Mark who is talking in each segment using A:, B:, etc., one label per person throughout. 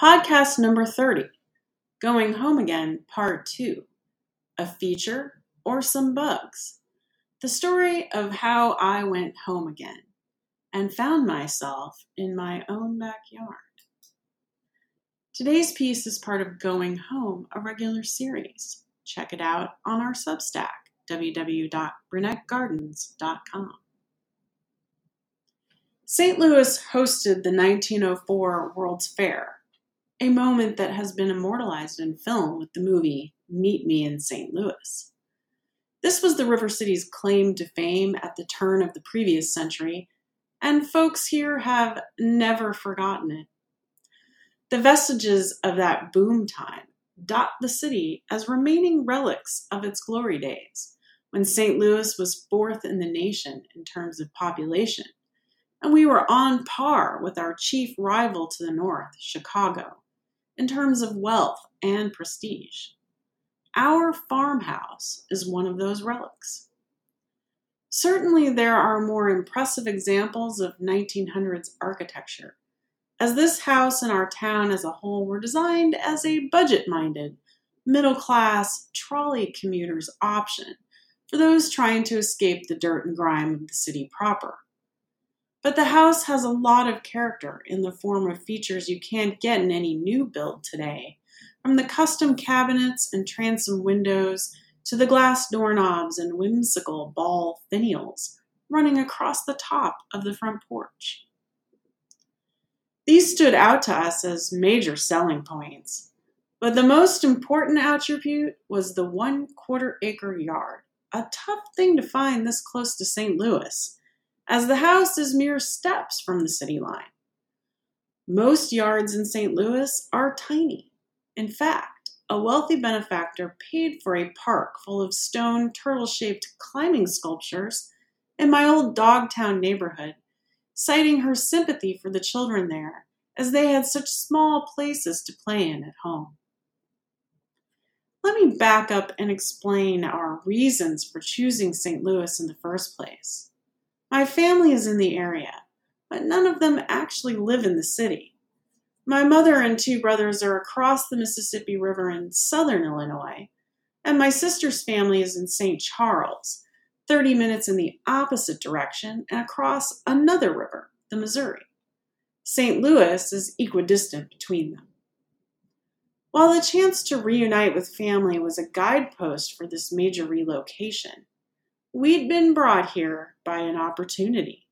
A: Podcast number 30 Going Home Again, Part 2 A Feature or Some Bugs. The story of how I went home again and found myself in my own backyard. Today's piece is part of Going Home, a regular series. Check it out on our Substack, www.brunettegardens.com. St. Louis hosted the 1904 World's Fair, a moment that has been immortalized in film with the movie Meet Me in St. Louis. This was the River City's claim to fame at the turn of the previous century, and folks here have never forgotten it. The vestiges of that boom time dot the city as remaining relics of its glory days, when St. Louis was fourth in the nation in terms of population and we were on par with our chief rival to the north, Chicago, in terms of wealth and prestige. Our farmhouse is one of those relics. Certainly, there are more impressive examples of 1900s architecture, as this house and our town as a whole were designed as a budget minded, middle class trolley commuter's option for those trying to escape the dirt and grime of the city proper. But the house has a lot of character in the form of features you can't get in any new build today, from the custom cabinets and transom windows to the glass doorknobs and whimsical ball finials running across the top of the front porch. These stood out to us as major selling points, but the most important attribute was the one quarter acre yard, a tough thing to find this close to St. Louis as the house is mere steps from the city line. Most yards in St. Louis are tiny. In fact, a wealthy benefactor paid for a park full of stone turtle shaped climbing sculptures in my old Dogtown neighborhood, citing her sympathy for the children there as they had such small places to play in at home. Let me back up and explain our reasons for choosing St. Louis in the first place. My family is in the area, but none of them actually live in the city. My mother and two brothers are across the Mississippi River in southern Illinois, and my sister's family is in St. Charles, 30 minutes in the opposite direction and across another river, the Missouri. St. Louis is equidistant between them. While the chance to reunite with family was a guidepost for this major relocation, We'd been brought here by an opportunity.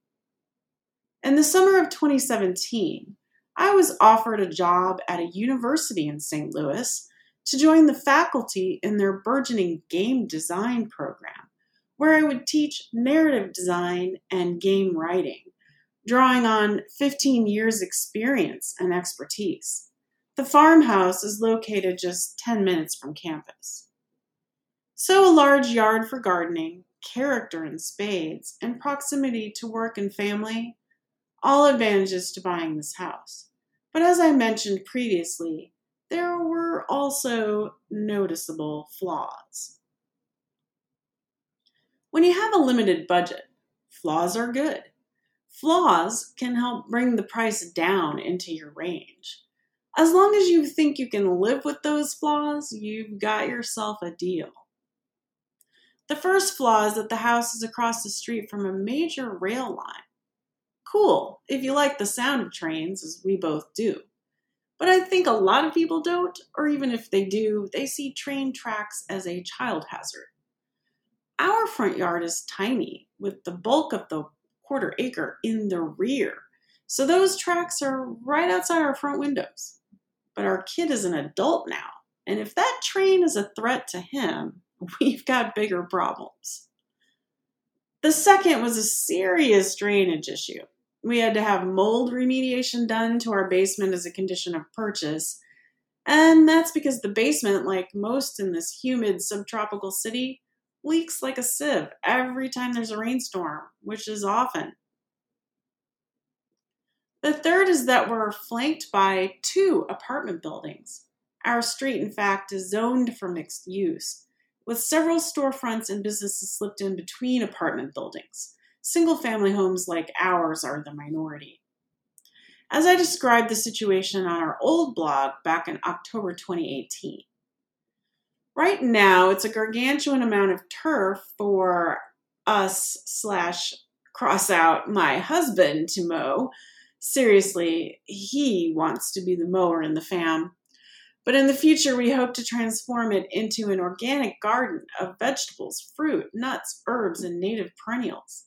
A: In the summer of 2017, I was offered a job at a university in St. Louis to join the faculty in their burgeoning game design program, where I would teach narrative design and game writing, drawing on 15 years' experience and expertise. The farmhouse is located just 10 minutes from campus. So, a large yard for gardening, character in spades, and proximity to work and family, all advantages to buying this house. But as I mentioned previously, there were also noticeable flaws. When you have a limited budget, flaws are good. Flaws can help bring the price down into your range. As long as you think you can live with those flaws, you've got yourself a deal. The first flaw is that the house is across the street from a major rail line. Cool, if you like the sound of trains, as we both do. But I think a lot of people don't, or even if they do, they see train tracks as a child hazard. Our front yard is tiny, with the bulk of the quarter acre in the rear, so those tracks are right outside our front windows. But our kid is an adult now, and if that train is a threat to him, we've got bigger problems. The second was a serious drainage issue. We had to have mold remediation done to our basement as a condition of purchase. And that's because the basement, like most in this humid subtropical city, leaks like a sieve every time there's a rainstorm, which is often. The third is that we're flanked by two apartment buildings. Our street, in fact, is zoned for mixed use, with several storefronts and businesses slipped in between apartment buildings. Single family homes like ours are the minority. as I described the situation on our old blog back in October 2018. Right now, it's a gargantuan amount of turf for us slash cross out my husband to mow. Seriously, he wants to be the mower in the fam. But in the future, we hope to transform it into an organic garden of vegetables, fruit, nuts, herbs, and native perennials.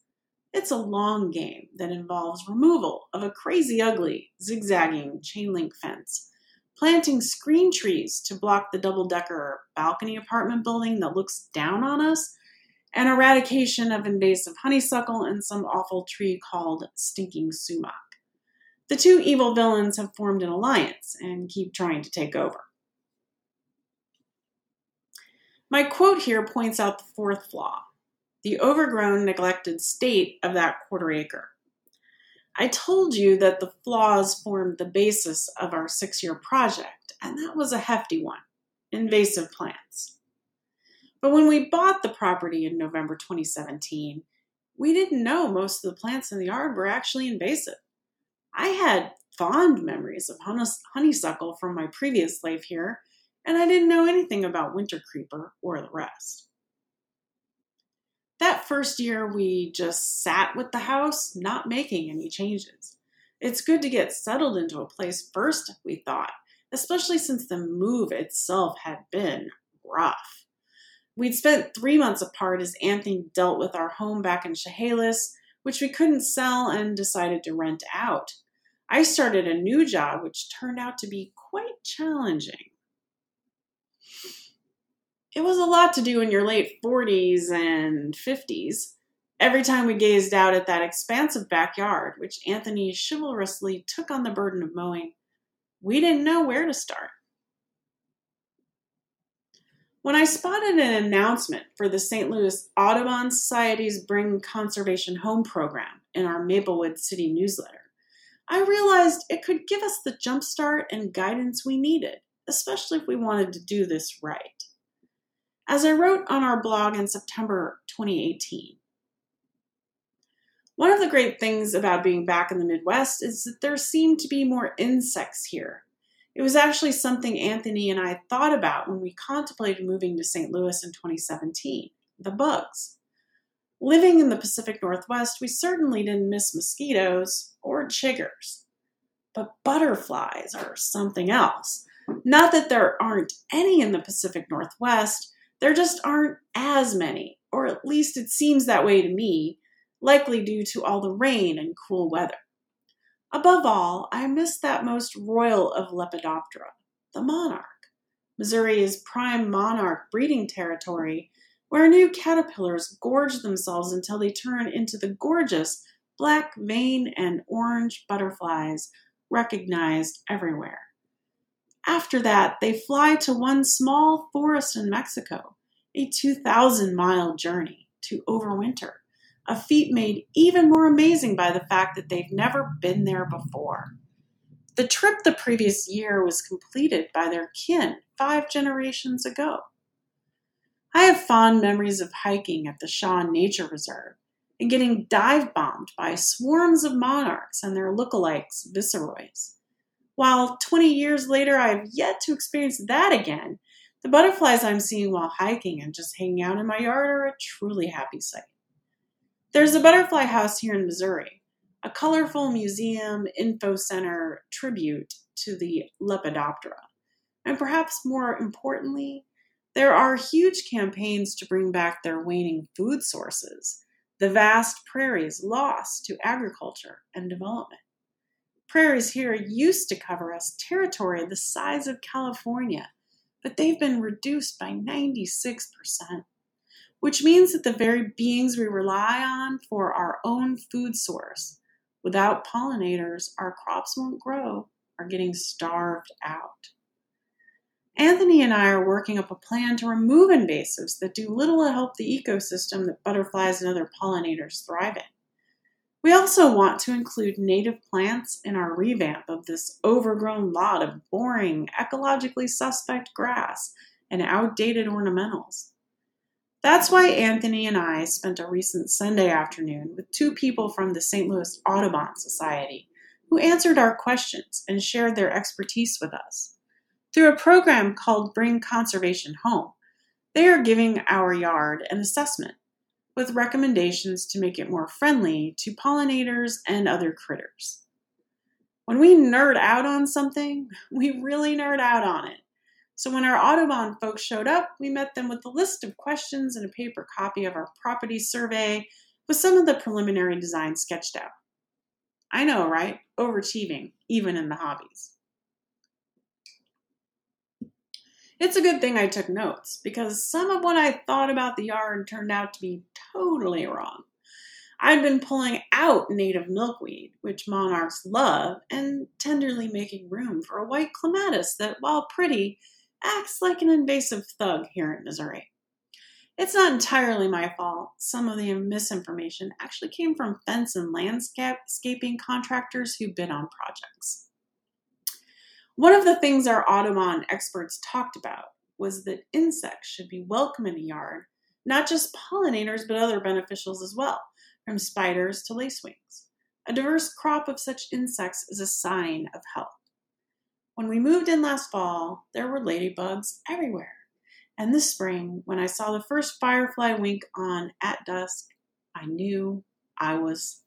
A: It's a long game that involves removal of a crazy ugly, zigzagging chain link fence, planting screen trees to block the double decker balcony apartment building that looks down on us, and eradication of invasive honeysuckle and some awful tree called stinking sumac. The two evil villains have formed an alliance and keep trying to take over. My quote here points out the fourth flaw the overgrown, neglected state of that quarter acre. I told you that the flaws formed the basis of our six year project, and that was a hefty one invasive plants. But when we bought the property in November 2017, we didn't know most of the plants in the yard were actually invasive. I had fond memories of honeysuckle from my previous life here, and I didn't know anything about winter creeper or the rest. That first year, we just sat with the house, not making any changes. It's good to get settled into a place first, we thought, especially since the move itself had been rough. We'd spent three months apart as Anthony dealt with our home back in Chehalis, which we couldn't sell and decided to rent out. I started a new job, which turned out to be quite challenging it was a lot to do in your late 40s and 50s. Every time we gazed out at that expansive backyard, which Anthony chivalrously took on the burden of mowing, we didn't know where to start. When I spotted an announcement for the St. Louis Audubon Society's Bring Conservation Home program in our Maplewood City newsletter, I realized it could give us the jumpstart and guidance we needed, especially if we wanted to do this right as I wrote on our blog in September 2018. One of the great things about being back in the Midwest is that there seemed to be more insects here. It was actually something Anthony and I thought about when we contemplated moving to St. Louis in 2017 the bugs. Living in the Pacific Northwest, we certainly didn't miss mosquitoes or chiggers. But butterflies are something else. Not that there aren't any in the Pacific Northwest, there just aren't as many, or at least it seems that way to me, likely due to all the rain and cool weather. Above all, I miss that most royal of Lepidoptera, the monarch. Missouri is prime monarch breeding territory where new caterpillars gorge themselves until they turn into the gorgeous black vein and orange butterflies recognized everywhere. After that, they fly to one small forest in Mexico, a 2,000 mile journey to overwinter, a feat made even more amazing by the fact that they've never been there before. The trip the previous year was completed by their kin five generations ago. I have fond memories of hiking at the Shaw Nature Reserve and getting dive bombed by swarms of monarchs and their lookalikes, viceroys. While 20 years later I have yet to experience that again, the butterflies I'm seeing while hiking and just hanging out in my yard are a truly happy sight. There's a butterfly house here in Missouri, a colorful museum info center tribute to the Lepidoptera. And perhaps more importantly, there are huge campaigns to bring back their waning food sources, the vast prairies lost to agriculture and development. Prairies here used to cover us territory the size of California, but they've been reduced by 96%, which means that the very beings we rely on for our own food source, without pollinators, our crops won't grow, are getting starved out. Anthony and I are working up a plan to remove invasives that do little to help the ecosystem that butterflies and other pollinators thrive in. We also want to include native plants in our revamp of this overgrown lot of boring, ecologically suspect grass and outdated ornamentals. That's why Anthony and I spent a recent Sunday afternoon with two people from the St. Louis Audubon Society who answered our questions and shared their expertise with us. Through a program called Bring Conservation Home, they are giving our yard an assessment with recommendations to make it more friendly to pollinators and other critters. When we nerd out on something, we really nerd out on it. So when our Audubon folks showed up, we met them with a list of questions and a paper copy of our property survey with some of the preliminary design sketched out. I know, right? Overachieving, even in the hobbies. It's a good thing I took notes because some of what I thought about the yard turned out to be totally wrong. I'd been pulling out native milkweed, which monarchs love, and tenderly making room for a white clematis that, while pretty, acts like an invasive thug here in Missouri. It's not entirely my fault. Some of the misinformation actually came from fence and landscaping contractors who bid on projects. One of the things our Audubon experts talked about was that insects should be welcome in the yard, not just pollinators, but other beneficials as well, from spiders to lacewings. A diverse crop of such insects is a sign of health. When we moved in last fall, there were ladybugs everywhere. And this spring, when I saw the first firefly wink on at dusk, I knew I was